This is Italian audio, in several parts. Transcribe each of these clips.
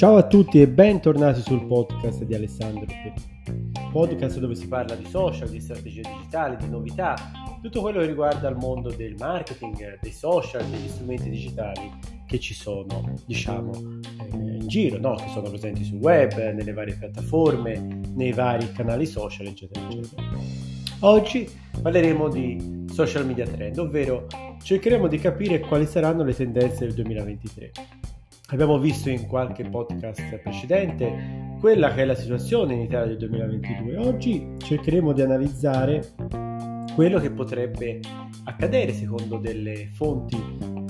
Ciao a tutti e bentornati sul podcast di Alessandro Perini. Podcast dove si parla di social, di strategie digitali, di novità, tutto quello che riguarda il mondo del marketing, dei social, degli strumenti digitali che ci sono, diciamo, eh, in giro, no? che sono presenti sul web, nelle varie piattaforme, nei vari canali social, eccetera, eccetera. Oggi parleremo di social media trend, ovvero cercheremo di capire quali saranno le tendenze del 2023 Abbiamo visto in qualche podcast precedente quella che è la situazione in Italia del 2022. Oggi cercheremo di analizzare quello che potrebbe accadere secondo delle fonti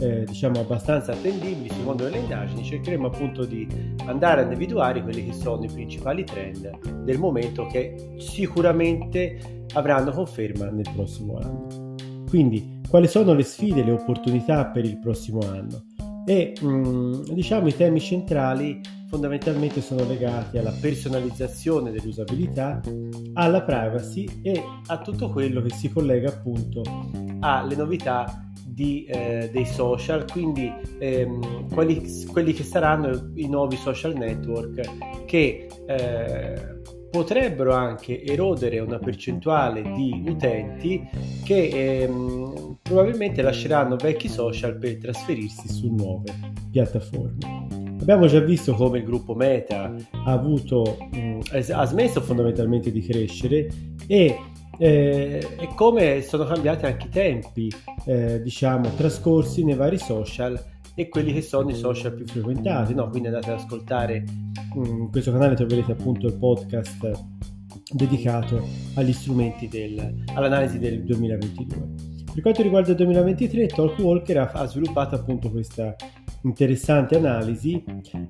eh, diciamo abbastanza attendibili, secondo delle indagini, cercheremo appunto di andare a individuare quelli che sono i principali trend del momento che sicuramente avranno conferma nel prossimo anno. Quindi, quali sono le sfide e le opportunità per il prossimo anno? E mh, mm, diciamo i temi centrali fondamentalmente sono legati alla personalizzazione dell'usabilità, alla privacy e a tutto quello che si collega appunto alle novità di, eh, dei social, quindi ehm, quelli, quelli, che saranno i nuovi social network che eh, potrebbero anche erodere una percentuale di utenti che ehm, probabilmente lasceranno vecchi social per trasferirsi su nuove piattaforme. Abbiamo già visto come il gruppo Meta ha, avuto, mh, ha smesso fondamentalmente di crescere e, eh, e come sono cambiati anche i tempi eh, diciamo, trascorsi nei vari social e quelli che sono i social più frequentati. No? Quindi andate ad ascoltare in questo canale troverete appunto il podcast dedicato agli strumenti del, all'analisi del 2022. Per quanto riguarda il 2023, Talkwalker ha, ha sviluppato appunto questa interessante analisi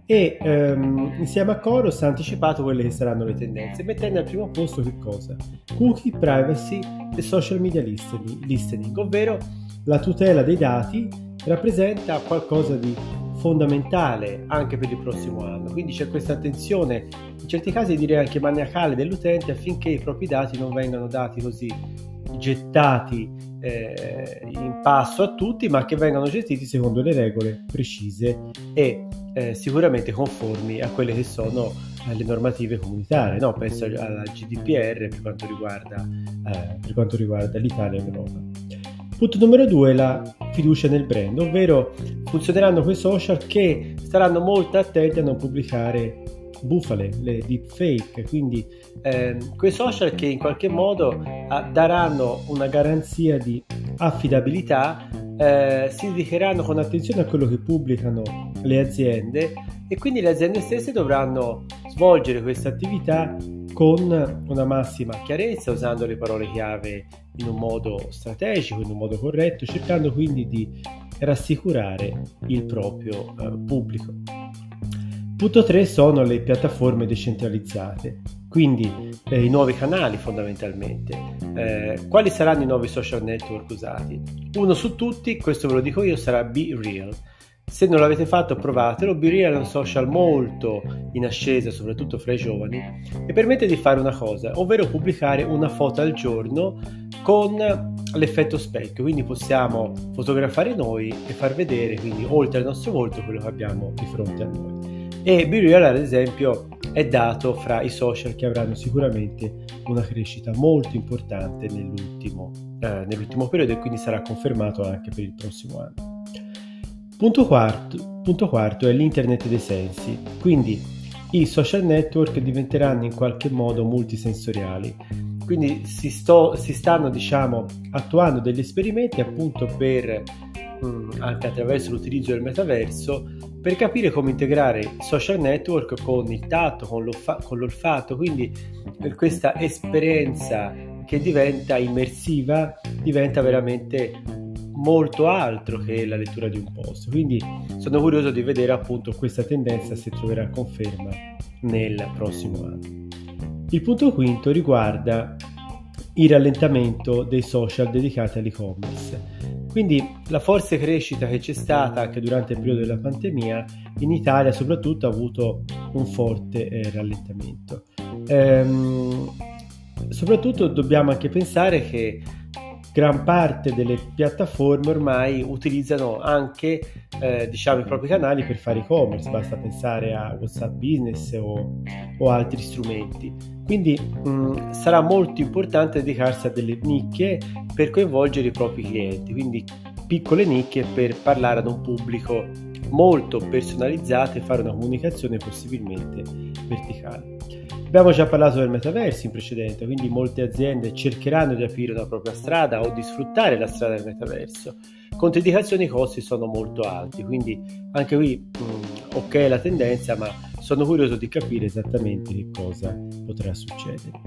e ehm, insieme a Coros ha anticipato quelle che saranno le tendenze, mettendo al primo posto che cosa? Cookie, privacy e social media listening, listening ovvero la tutela dei dati rappresenta qualcosa di fondamentale anche per il prossimo anno. Quindi c'è questa attenzione, in certi casi direi anche maniacale dell'utente affinché i propri dati non vengano dati così gettati eh, in passo a tutti, ma che vengano gestiti secondo le regole precise e eh, sicuramente conformi a quelle che sono le normative comunitarie. No? Penso alla GDPR per quanto riguarda, eh, per quanto riguarda l'Italia e l'Europa. Punto numero due, la fiducia nel brand, ovvero funzioneranno quei social che staranno molto attenti a non pubblicare bufale, le deepfake, quindi eh, quei social che in qualche modo ah, daranno una garanzia di affidabilità, eh, si dedicheranno con attenzione a quello che pubblicano le aziende e quindi le aziende stesse dovranno svolgere questa attività con una massima chiarezza, usando le parole chiave in un modo strategico, in un modo corretto, cercando quindi di rassicurare il proprio eh, pubblico. Punto 3 sono le piattaforme decentralizzate, quindi eh, i nuovi canali fondamentalmente. Eh, quali saranno i nuovi social network usati? Uno su tutti, questo ve lo dico io, sarà Be Real se non l'avete fatto provatelo, BeReal è un social molto in ascesa, soprattutto fra i giovani, e permette di fare una cosa, ovvero pubblicare una foto al giorno con l'effetto specchio, quindi possiamo fotografare noi e far vedere, quindi oltre al nostro volto, quello che abbiamo di fronte a noi. E BeReal ad esempio è dato fra i social che avranno sicuramente una crescita molto importante nell'ultimo, eh, nell'ultimo periodo e quindi sarà confermato anche per il prossimo anno. Punto quarto, punto quarto è l'internet dei sensi, quindi i social network diventeranno in qualche modo multisensoriali. Quindi si, sto, si stanno diciamo, attuando degli esperimenti appunto per mm, anche attraverso l'utilizzo del metaverso per capire come integrare i social network con il tatto, con, con l'olfatto, quindi per questa esperienza che diventa immersiva, diventa veramente molto altro che la lettura di un post. Quindi sono curioso di vedere appunto questa tendenza se troverà conferma nel prossimo anno. Il punto quinto riguarda il rallentamento dei social dedicati all'e-commerce. Quindi la forte crescita che c'è stata anche durante il periodo della pandemia in Italia soprattutto ha avuto un forte eh, rallentamento. Ehm, soprattutto dobbiamo anche pensare che gran parte delle piattaforme ormai utilizzano anche eh, diciamo, i propri canali per fare e-commerce, basta pensare a WhatsApp Business o, o altri strumenti. Quindi mh, mm, sarà molto importante dedicarsi a delle nicchie per coinvolgere i propri clienti, quindi piccole nicchie per parlare ad un pubblico molto personalizzato e fare una comunicazione possibilmente verticale. Abbiamo già parlato del metaverso in precedenza, quindi molte aziende cercheranno di aprire una propria strada o di sfruttare la strada del metaverso. Con dedicazioni i costi sono molto alti, quindi anche qui mh, mm, ok la tendenza, ma sono curioso di capire esattamente che cosa potrà succedere.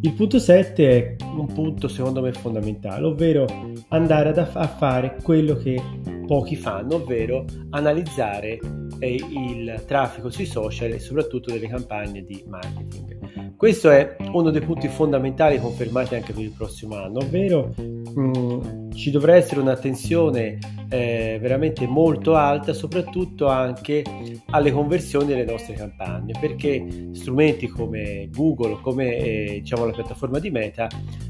Il punto 7 è un punto secondo me fondamentale, ovvero andare ad a fare quello che pochi fanno, ovvero analizzare eh, il traffico sui social e soprattutto delle campagne di marketing. Questo è uno dei punti fondamentali confermati anche per il prossimo anno, ovvero mh, mm, ci dovrà essere un'attenzione eh, veramente molto alta, soprattutto anche alle conversioni delle nostre campagne, perché strumenti come Google, come eh, diciamo la piattaforma di Meta,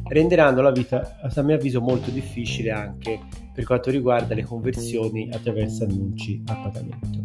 renderanno la vita, a mio avviso, molto difficile anche per quanto riguarda le conversioni attraverso annunci a pagamento.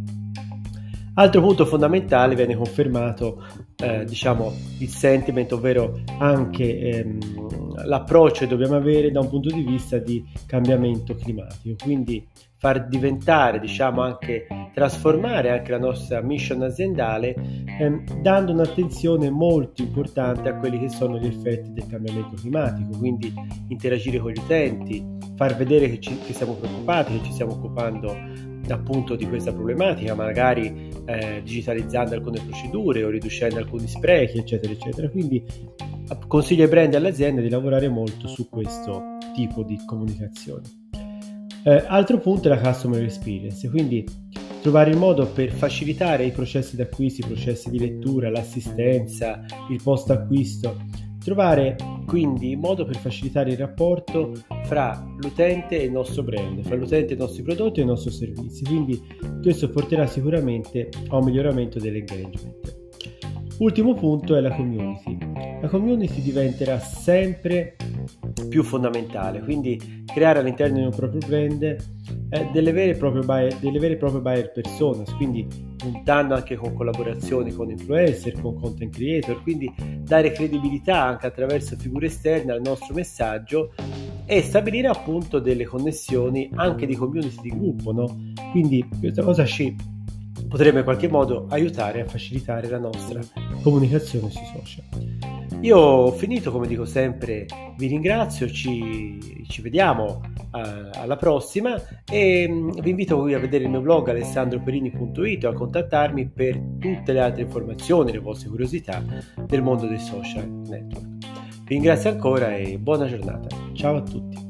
Altro punto fondamentale viene confermato eh, diciamo, il sentiment, ovvero anche ehm, l'approccio che dobbiamo avere da un punto di vista di cambiamento climatico, quindi far diventare, diciamo anche trasformare anche la nostra mission aziendale ehm, dando un'attenzione molto importante a quelli che sono gli effetti del cambiamento climatico, quindi interagire con gli utenti, far vedere che, ci, che siamo preoccupati, che ci stiamo occupando appunto di questa problematica, magari eh, digitalizzando alcune procedure o riducendo alcuni sprechi, eccetera, eccetera. Quindi consiglio ai brand e alle aziende di lavorare molto su questo tipo di comunicazione. Eh, altro punto è la customer experience, quindi trovare il modo per facilitare i processi d'acquisto, i processi di lettura, l'assistenza, il post acquisto Trovare quindi modo per facilitare il rapporto fra l'utente e il nostro brand, fra l'utente e i nostri prodotti e i nostri servizi. Quindi questo porterà sicuramente a un miglioramento dell'engagement. Ultimo punto è la community. La community diventerà sempre più fondamentale, quindi creare all'interno di un proprio brand delle, vere buyer, delle vere e proprie buyer personas, quindi puntando anche con collaborazioni con influencer, con content creator, quindi dare credibilità anche attraverso figure esterne al nostro messaggio e stabilire appunto delle connessioni anche di community di gruppo, no? Quindi questa cosa ci potrebbe in qualche modo aiutare a facilitare la nostra comunicazione sui social. Io ho finito, come dico sempre, vi ringrazio, ci, ci vediamo uh, alla prossima e um, vi invito a vedere il mio blog alessandroperini.it o a contattarmi per tutte le altre informazioni, le vostre curiosità del mondo dei social network. Vi ringrazio ancora e buona giornata. Ciao a tutti.